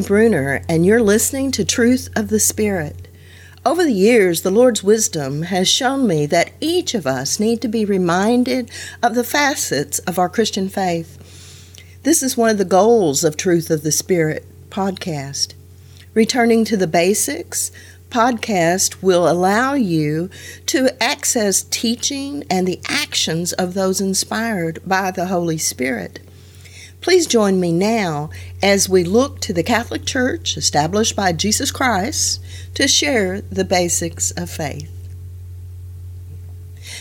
Bruner, and you're listening to Truth of the Spirit. Over the years, the Lord's wisdom has shown me that each of us need to be reminded of the facets of our Christian faith. This is one of the goals of Truth of the Spirit podcast. Returning to the basics, podcast will allow you to access teaching and the actions of those inspired by the Holy Spirit. Please join me now as we look to the Catholic Church established by Jesus Christ to share the basics of faith.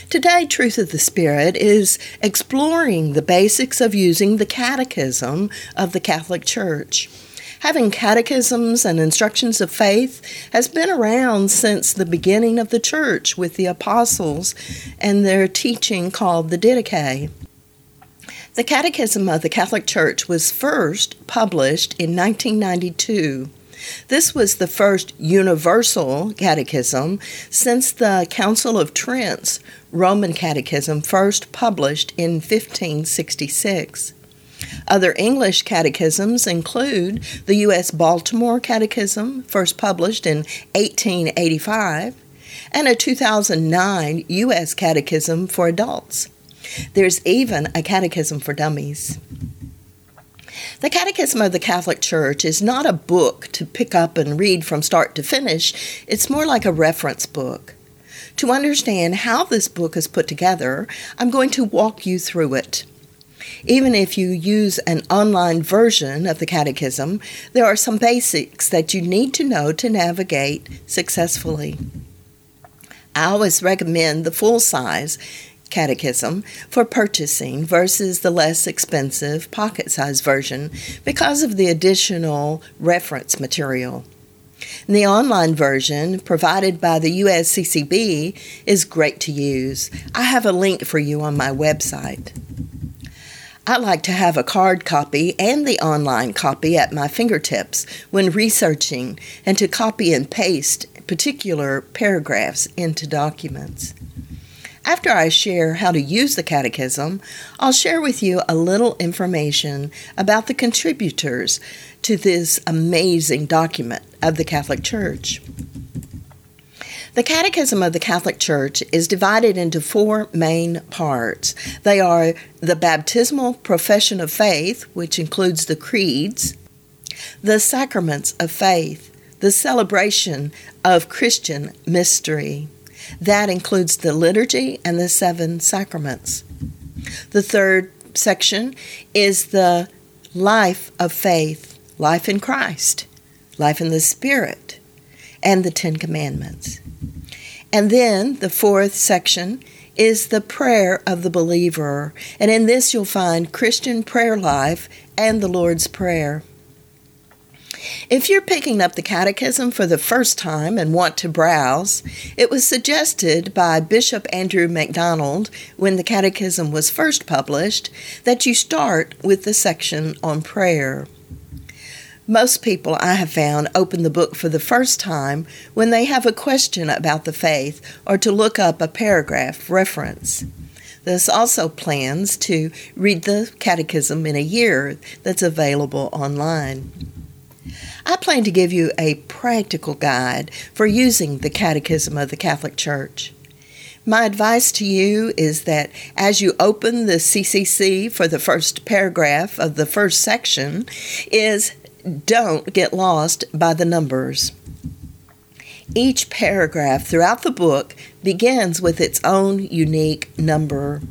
Today, Truth of the Spirit is exploring the basics of using the Catechism of the Catholic Church. Having catechisms and instructions of faith has been around since the beginning of the church with the apostles and their teaching called the Didache. The Catechism of the Catholic Church was first published in 1992. This was the first universal catechism since the Council of Trent's Roman Catechism, first published in 1566. Other English catechisms include the U.S. Baltimore Catechism, first published in 1885, and a 2009 U.S. Catechism for Adults. There's even a catechism for dummies. The Catechism of the Catholic Church is not a book to pick up and read from start to finish, it's more like a reference book. To understand how this book is put together, I'm going to walk you through it. Even if you use an online version of the Catechism, there are some basics that you need to know to navigate successfully. I always recommend the full size Catechism for purchasing versus the less expensive pocket size version because of the additional reference material. The online version provided by the USCCB is great to use. I have a link for you on my website. I like to have a card copy and the online copy at my fingertips when researching and to copy and paste particular paragraphs into documents. After I share how to use the Catechism, I'll share with you a little information about the contributors to this amazing document of the Catholic Church. The Catechism of the Catholic Church is divided into four main parts. They are the baptismal profession of faith, which includes the creeds, the sacraments of faith, the celebration of Christian mystery, that includes the liturgy and the seven sacraments. The third section is the life of faith, life in Christ, life in the Spirit, and the Ten Commandments. And then the fourth section is the prayer of the believer. And in this, you'll find Christian prayer life and the Lord's Prayer. If you're picking up the Catechism for the first time and want to browse, it was suggested by Bishop Andrew MacDonald when the Catechism was first published that you start with the section on prayer. Most people I have found open the book for the first time when they have a question about the faith or to look up a paragraph reference. This also plans to read the Catechism in a year that's available online. I plan to give you a practical guide for using the Catechism of the Catholic Church. My advice to you is that as you open the CCC for the first paragraph of the first section is don't get lost by the numbers. Each paragraph throughout the book begins with its own unique number.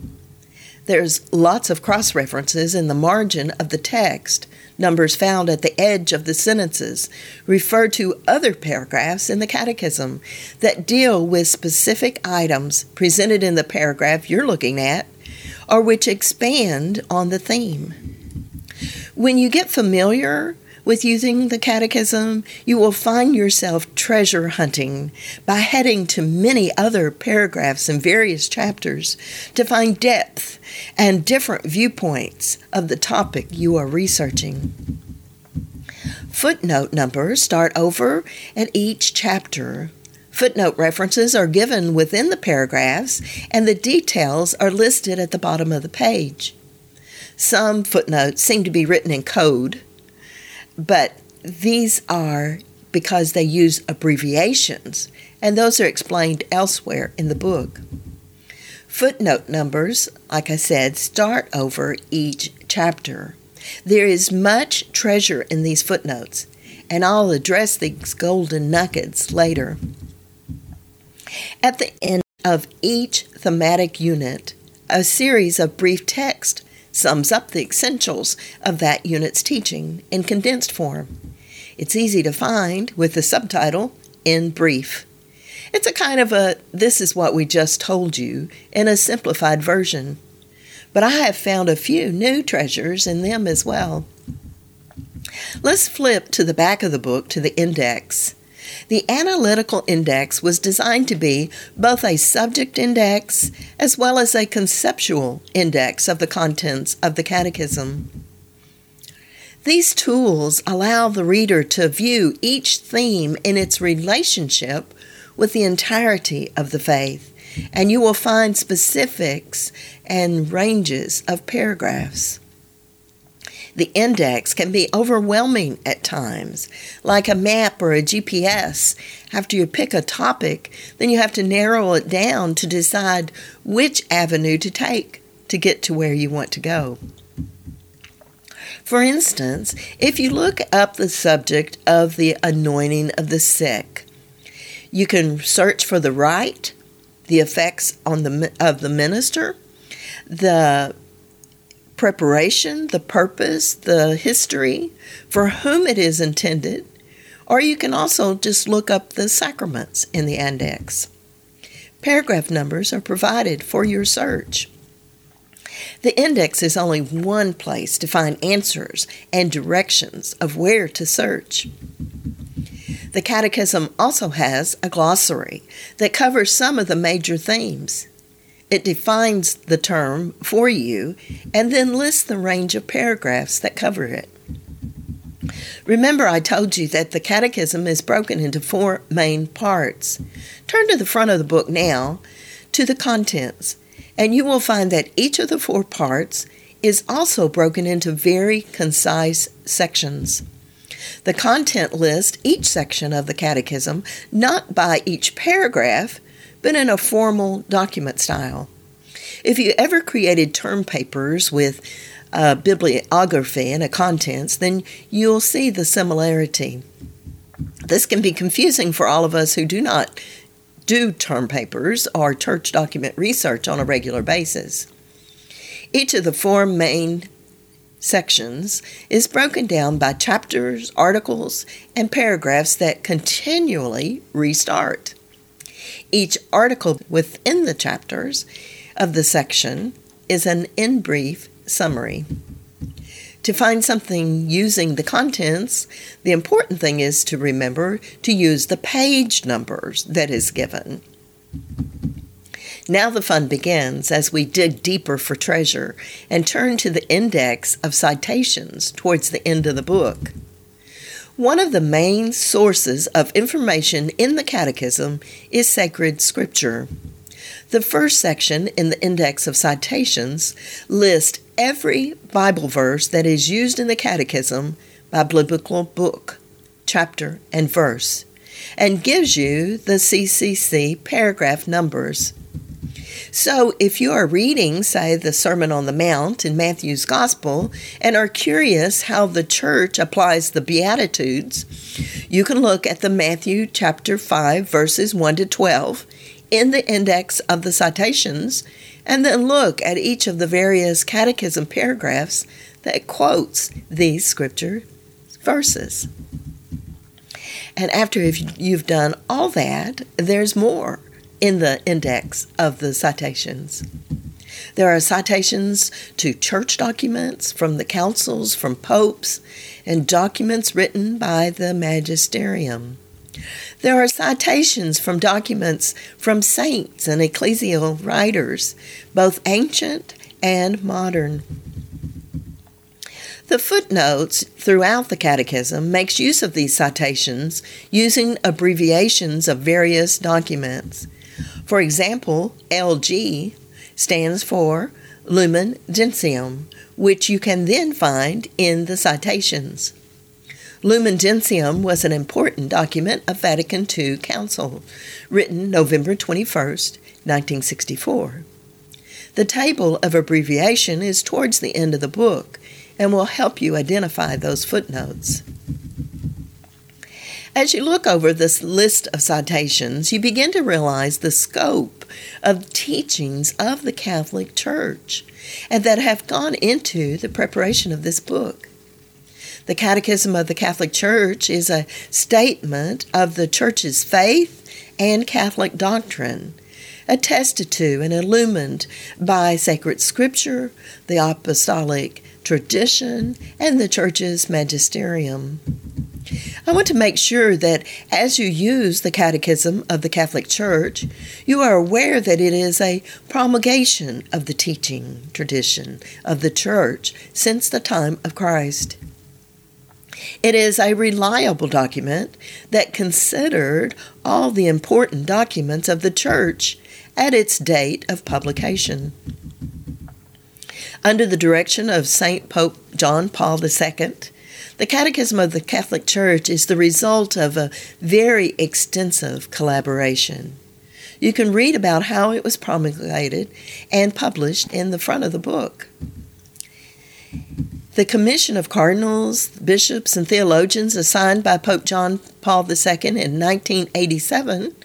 There's lots of cross references in the margin of the text numbers found at the edge of the sentences refer to other paragraphs in the Catechism that deal with specific items presented in the paragraph you're looking at or which expand on the theme. When you get familiar with using the Catechism, you will find yourself treasure hunting by heading to many other paragraphs in various chapters to find depth and different viewpoints of the topic you are researching. Footnote numbers start over at each chapter. Footnote references are given within the paragraphs, and the details are listed at the bottom of the page. Some footnotes seem to be written in code, but these are because they use abbreviations, and those are explained elsewhere in the book. Footnote numbers, like I said, start over each chapter. There is much treasure in these footnotes, and I'll address these golden nuggets later. At the end of each thematic unit, a series of brief text sums up the essentials of that unit's teaching in condensed form. It's easy to find with the subtitle In Brief. It's a kind of a this is what we just told you in a simplified version. But I have found a few new treasures in them as well. Let's flip to the back of the book to the index. The analytical index was designed to be both a subject index as well as a conceptual index of the contents of the catechism. These tools allow the reader to view each theme in its relationship with the entirety of the faith, and you will find specifics and ranges of paragraphs. The index can be overwhelming at times, like a map or a GPS. After you pick a topic, then you have to narrow it down to decide which avenue to take to get to where you want to go. For instance, if you look up the subject of the anointing of the sick, you can search for the rite, the effects on the of the minister, the preparation, the purpose, the history, for whom it is intended, or you can also just look up the sacraments in the index. Paragraph numbers are provided for your search. The index is only one place to find answers and directions of where to search. The Catechism also has a glossary that covers some of the major themes. It defines the term for you and then lists the range of paragraphs that cover it. Remember, I told you that the Catechism is broken into four main parts. Turn to the front of the book now to the contents, and you will find that each of the four parts is also broken into very concise sections. The content lists each section of the Catechism not by each paragraph, but in a formal document style. If you ever created term papers with a bibliography and a contents, then you'll see the similarity. This can be confusing for all of us who do not do term papers or church document research on a regular basis. Each of the four main sections is broken down by chapters, articles, and paragraphs that continually restart. Each article within the chapters of the section is an in brief summary. To find something using the contents, the important thing is to remember to use the page numbers that is given. Now the fun begins as we dig deeper for treasure and turn to the index of citations towards the end of the book. One of the main sources of information in the Catechism is sacred scripture. The first section in the Index of Citations lists every Bible verse that is used in the Catechism by biblical book, chapter, and verse, and gives you the CCC paragraph numbers. So, if you are reading, say, the Sermon on the Mount in Matthew's Gospel and are curious how the church applies the Beatitudes, you can look at the Matthew chapter 5, verses 1 to 12 in the index of the citations, and then look at each of the various catechism paragraphs that quotes these scripture verses. And after you've done all that, there's more in the index of the citations. There are citations to church documents from the councils, from popes, and documents written by the magisterium. There are citations from documents from saints and ecclesial writers, both ancient and modern. The footnotes throughout the Catechism makes use of these citations using abbreviations of various documents. For example, LG stands for Lumen Gentium, which you can then find in the citations. Lumen Gentium was an important document of Vatican II Council, written November 21, 1964. The table of abbreviation is towards the end of the book and will help you identify those footnotes. As you look over this list of citations, you begin to realize the scope of teachings of the Catholic Church and that have gone into the preparation of this book. The Catechism of the Catholic Church is a statement of the Church's faith and Catholic doctrine, attested to and illumined by sacred scripture, the apostolic tradition, and the Church's magisterium. I want to make sure that as you use the Catechism of the Catholic Church, you are aware that it is a promulgation of the teaching tradition of the Church since the time of Christ. It is a reliable document that considered all the important documents of the Church at its date of publication. Under the direction of St. Pope John Paul II, the Catechism of the Catholic Church is the result of a very extensive collaboration. You can read about how it was promulgated and published in the front of the book. The commission of cardinals, bishops, and theologians assigned by Pope John Paul II in 1987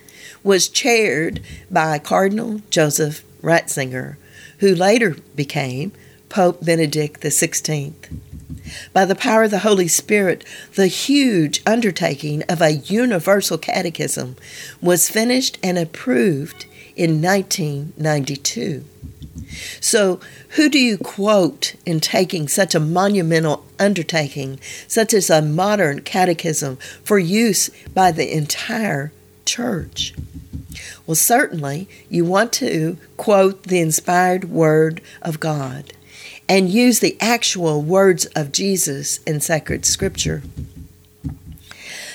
was chaired by Cardinal Joseph Ratzinger, who later became Pope Benedict XVI. By the power of the Holy Spirit, the huge undertaking of a universal catechism was finished and approved in 1992. So, who do you quote in taking such a monumental undertaking, such as a modern catechism, for use by the entire church? Well, certainly you want to quote the inspired Word of God and use the actual words of Jesus in sacred scripture.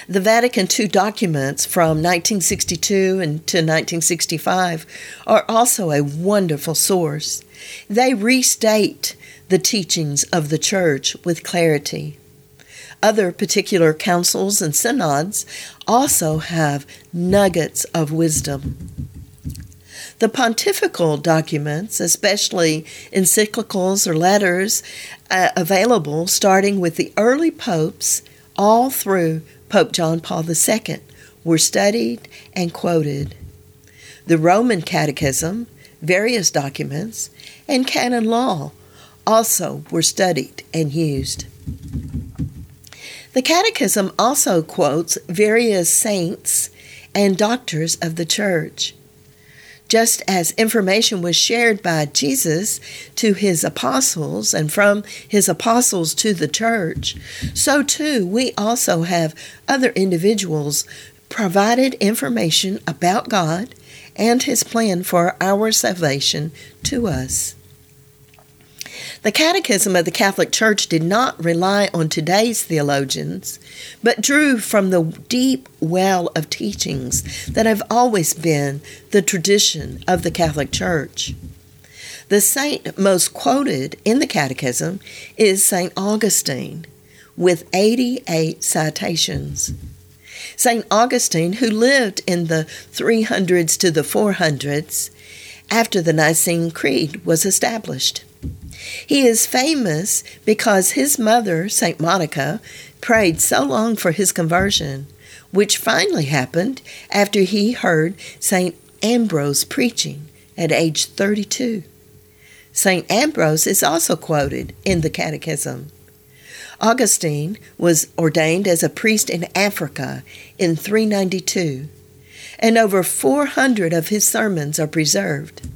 The Vatican II documents from 1962 and to 1965 are also a wonderful source. They restate the teachings of the Church with clarity. Other particular councils and synods also have nuggets of wisdom. The pontifical documents, especially encyclicals or letters, uh, available starting with the early popes all through Pope John Paul II, were studied and quoted. The Roman Catechism, various documents, and canon law also were studied and used. The Catechism also quotes various saints and doctors of the Church. Just as information was shared by Jesus to his apostles and from his apostles to the church, so too we also have other individuals provided information about God and his plan for our salvation to us. The Catechism of the Catholic Church did not rely on today's theologians, but drew from the deep well of teachings that have always been the tradition of the Catholic Church. The saint most quoted in the Catechism is St. Augustine, with 88 citations. St. Augustine, who lived in the 300s to the 400s after the Nicene Creed was established. He is famous because his mother, St. Monica, prayed so long for his conversion, which finally happened after he heard St. Ambrose preaching at age 32. St. Ambrose is also quoted in the Catechism. Augustine was ordained as a priest in Africa in 392, and over 400 of his sermons are preserved.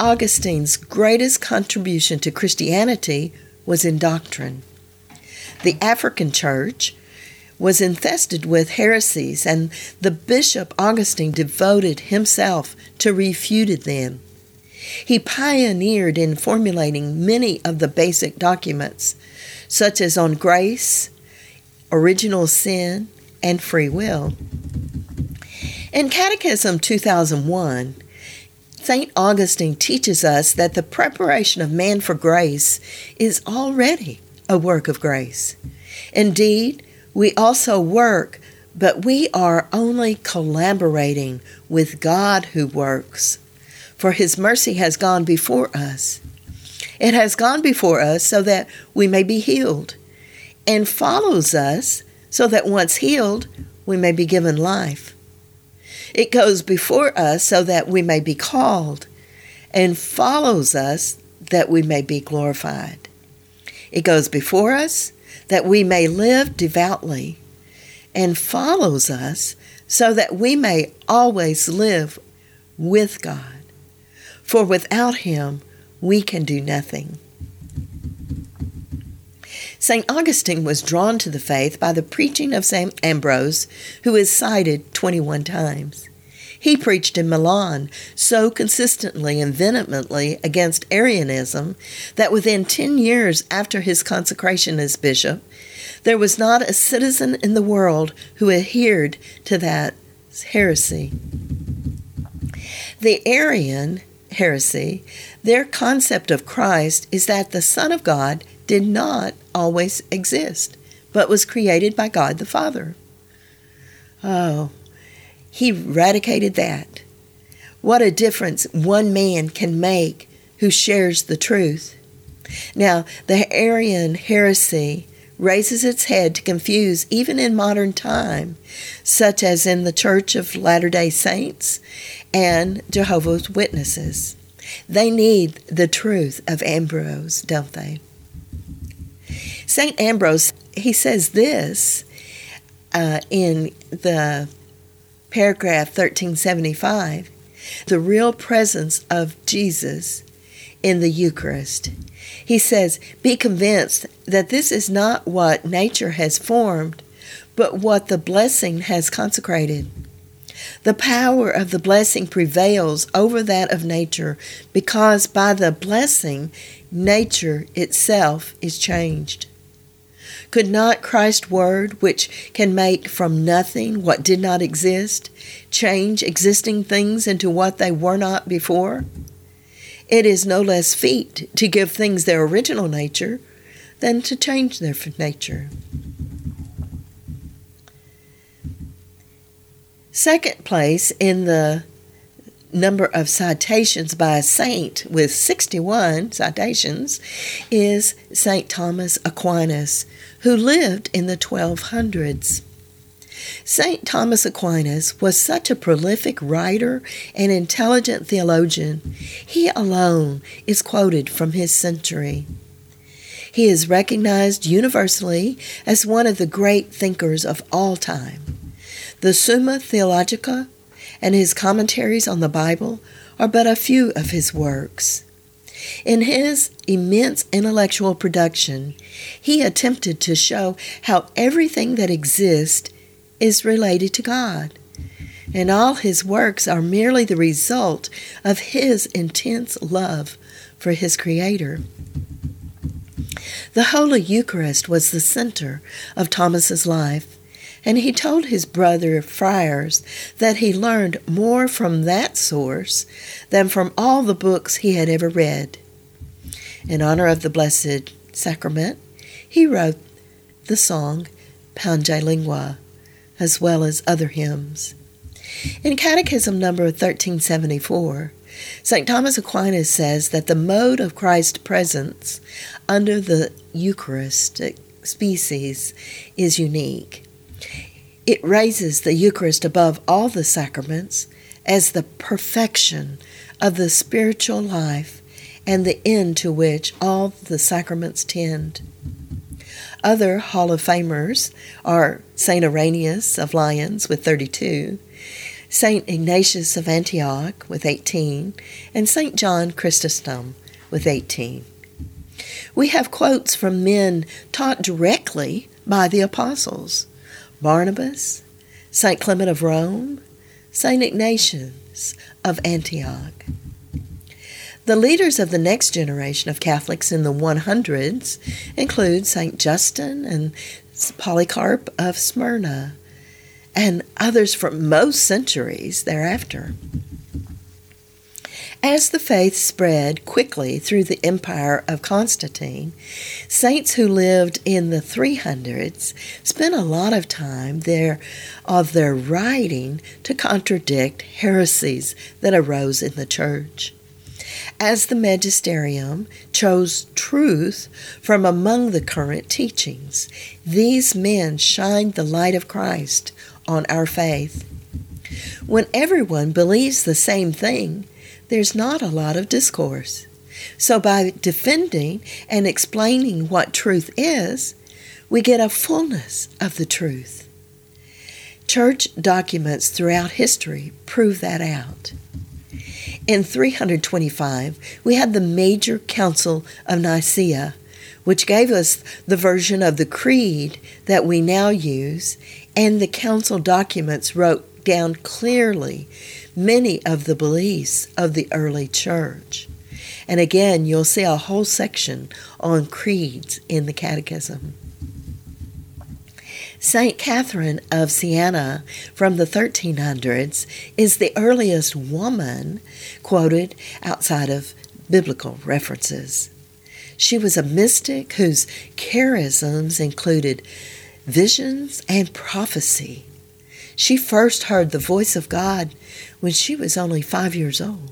Augustine's greatest contribution to Christianity was in doctrine. The African church was infested with heresies, and the bishop Augustine devoted himself to refuting them. He pioneered in formulating many of the basic documents, such as on grace, original sin, and free will. In Catechism 2001, St. Augustine teaches us that the preparation of man for grace is already a work of grace. Indeed, we also work, but we are only collaborating with God who works. For his mercy has gone before us. It has gone before us so that we may be healed, and follows us so that once healed, we may be given life. It goes before us so that we may be called, and follows us that we may be glorified. It goes before us that we may live devoutly, and follows us so that we may always live with God. For without Him, we can do nothing. St. Augustine was drawn to the faith by the preaching of St. Ambrose, who is cited 21 times. He preached in Milan so consistently and vehemently against Arianism that within 10 years after his consecration as bishop, there was not a citizen in the world who adhered to that heresy. The Arian heresy, their concept of Christ is that the Son of God did not always exist, but was created by God the Father. Oh, he eradicated that. What a difference one man can make who shares the truth. Now, the Arian heresy raises its head to confuse even in modern time, such as in the Church of Latter day Saints and Jehovah's Witnesses. They need the truth of Ambrose, don't they? St. Ambrose, he says this uh, in the paragraph 1375 the real presence of Jesus in the Eucharist. He says, Be convinced that this is not what nature has formed, but what the blessing has consecrated. The power of the blessing prevails over that of nature because by the blessing, nature itself is changed. Could not Christ's word, which can make from nothing what did not exist, change existing things into what they were not before? It is no less feat to give things their original nature than to change their nature. Second place in the number of citations by a saint with 61 citations is St. Thomas Aquinas, who lived in the 1200s. St. Thomas Aquinas was such a prolific writer and intelligent theologian, he alone is quoted from his century. He is recognized universally as one of the great thinkers of all time. The Summa Theologica and his commentaries on the Bible are but a few of his works. In his immense intellectual production, he attempted to show how everything that exists is related to God, and all his works are merely the result of his intense love for his Creator. The Holy Eucharist was the center of Thomas's life, and he told his brother friars that he learned more from that source than from all the books he had ever read. In honor of the Blessed Sacrament, he wrote the song Pange Lingua, as well as other hymns. In Catechism number 1374, St. Thomas Aquinas says that the mode of Christ's presence under the Eucharistic species is unique. It raises the Eucharist above all the sacraments as the perfection of the spiritual life and the end to which all the sacraments tend. Other Hall of Famers are St. Irenaeus of Lyons with 32, St. Ignatius of Antioch with 18, and St. John Chrysostom with 18. We have quotes from men taught directly by the apostles. Barnabas, St. Clement of Rome, St. Ignatius of Antioch. The leaders of the next generation of Catholics in the 100s include St. Justin and Polycarp of Smyrna, and others from most centuries thereafter. As the faith spread quickly through the empire of Constantine, saints who lived in the 300s spent a lot of time there of their writing to contradict heresies that arose in the church. As the magisterium chose truth from among the current teachings, these men shined the light of Christ on our faith. When everyone believes the same thing, there's not a lot of discourse. So, by defending and explaining what truth is, we get a fullness of the truth. Church documents throughout history prove that out. In 325, we had the Major Council of Nicaea, which gave us the version of the creed that we now use, and the council documents wrote down clearly many of the beliefs of the early church. And again, you'll see a whole section on creeds in the Catechism. St. Catherine of Siena from the 1300s is the earliest woman quoted outside of biblical references. She was a mystic whose charisms included visions and prophecy. She first heard the voice of God when she was only five years old.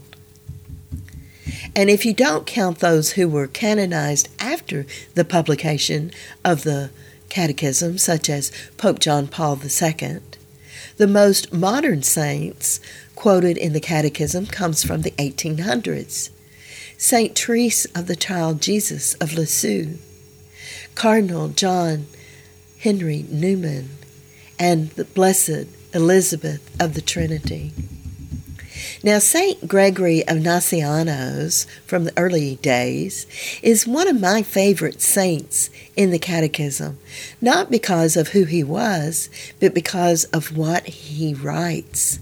And if you don't count those who were canonized after the publication of the Catechism, such as Pope John Paul II, the most modern saints quoted in the Catechism comes from the 1800s. Saint Therese of the Child Jesus of Lisieux, Cardinal John Henry Newman, and the Blessed Elizabeth of the Trinity. Now, St. Gregory of Nazianzus from the early days is one of my favorite saints in the Catechism, not because of who he was, but because of what he writes.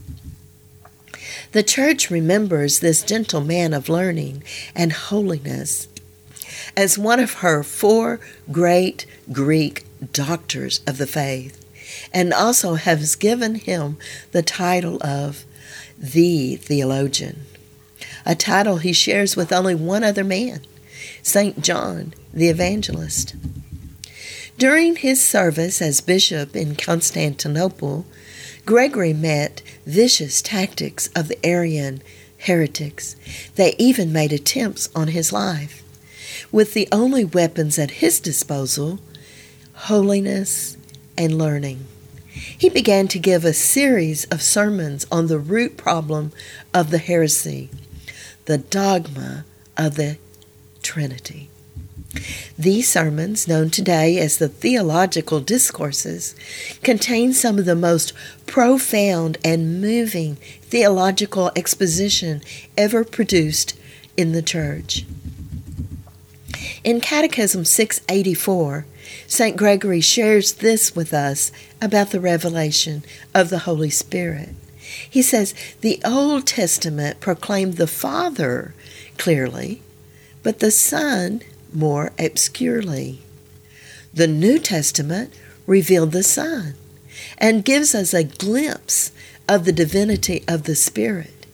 The Church remembers this gentle man of learning and holiness as one of her four great Greek doctors of the faith, and also has given him the title of the theologian, a title he shares with only one other man, St. John the Evangelist. During his service as bishop in Constantinople, Gregory met vicious tactics of the Arian heretics. They even made attempts on his life. With the only weapons at his disposal, holiness and learning he began to give a series of sermons on the root problem of the heresy, the dogma of the Trinity. These sermons, known today as the theological discourses, contain some of the most profound and moving theological exposition ever produced in the church. In Catechism 684, St. Gregory shares this with us about the revelation of the Holy Spirit. He says, The Old Testament proclaimed the Father clearly, but the Son more obscurely. The New Testament revealed the Son and gives us a glimpse of the divinity of the Spirit.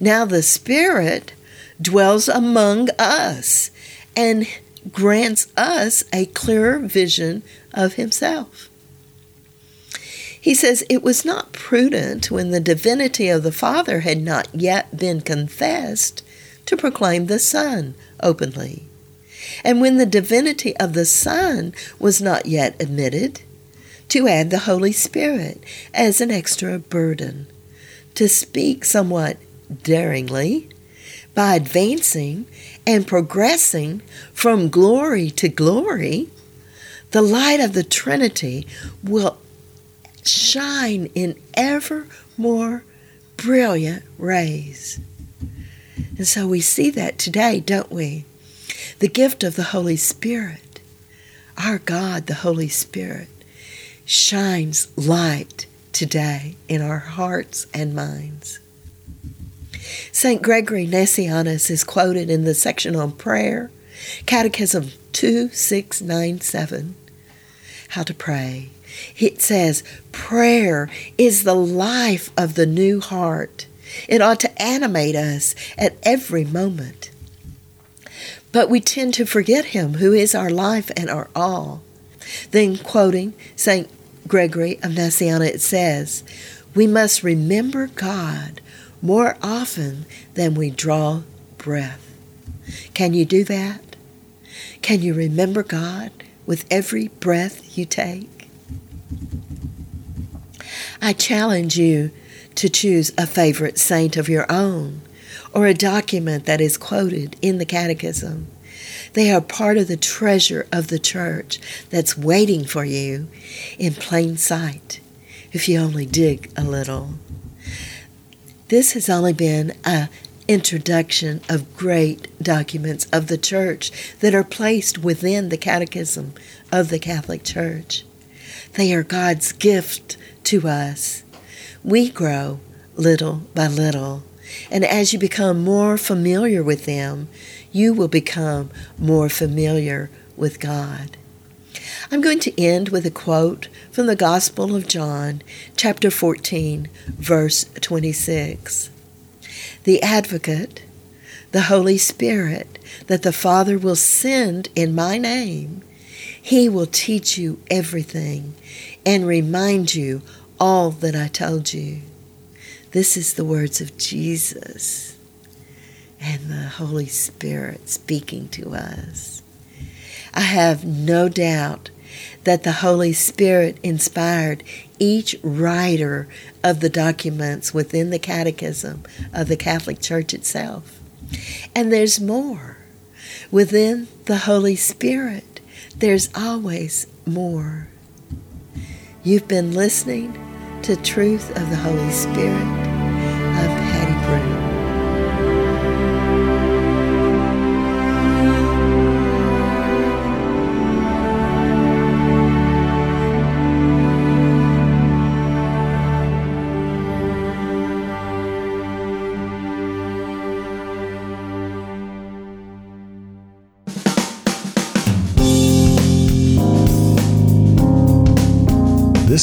Now the Spirit dwells among us and grants us a clearer vision of himself. He says, It was not prudent when the divinity of the Father had not yet been confessed to proclaim the Son openly. And when the divinity of the Son was not yet admitted, to add the Holy Spirit as an extra burden, to speak somewhat daringly by advancing and progressing from glory to glory, the light of the Trinity will shine in ever more brilliant rays. And so we see that today, don't we? The gift of the Holy Spirit, our God, the Holy Spirit, shines light today in our hearts and minds. St. Gregory Nazianzus is quoted in the section on prayer, Catechism 2697. How to pray. It says, Prayer is the life of the new heart. It ought to animate us at every moment. But we tend to forget Him who is our life and our all. Then, quoting St. Gregory of Nazianzus, it says, We must remember God more often than we draw breath. Can you do that? Can you remember God with every breath you take? I challenge you to choose a favorite saint of your own or a document that is quoted in the Catechism. They are part of the treasure of the church that's waiting for you in plain sight if you only dig a little. This has only been a introduction of great documents of the church that are placed within the catechism of the Catholic Church. They are God's gift to us. We grow little by little, and as you become more familiar with them, you will become more familiar with God. I'm going to end with a quote from the Gospel of John, chapter 14, verse 26 the advocate, the Holy Spirit, that the Father will send in my name. He will teach you everything and remind you all that I told you. This is the words of Jesus and the Holy Spirit speaking to us. I have no doubt that the Holy Spirit inspired each writer of the documents within the Catechism of the Catholic Church itself. And there's more. Within the Holy Spirit, there's always more. You've been listening to Truth of the Holy Spirit.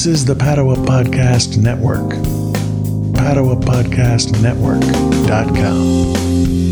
This is the Padua Podcast Network. PaduaPodcastNetwork.com.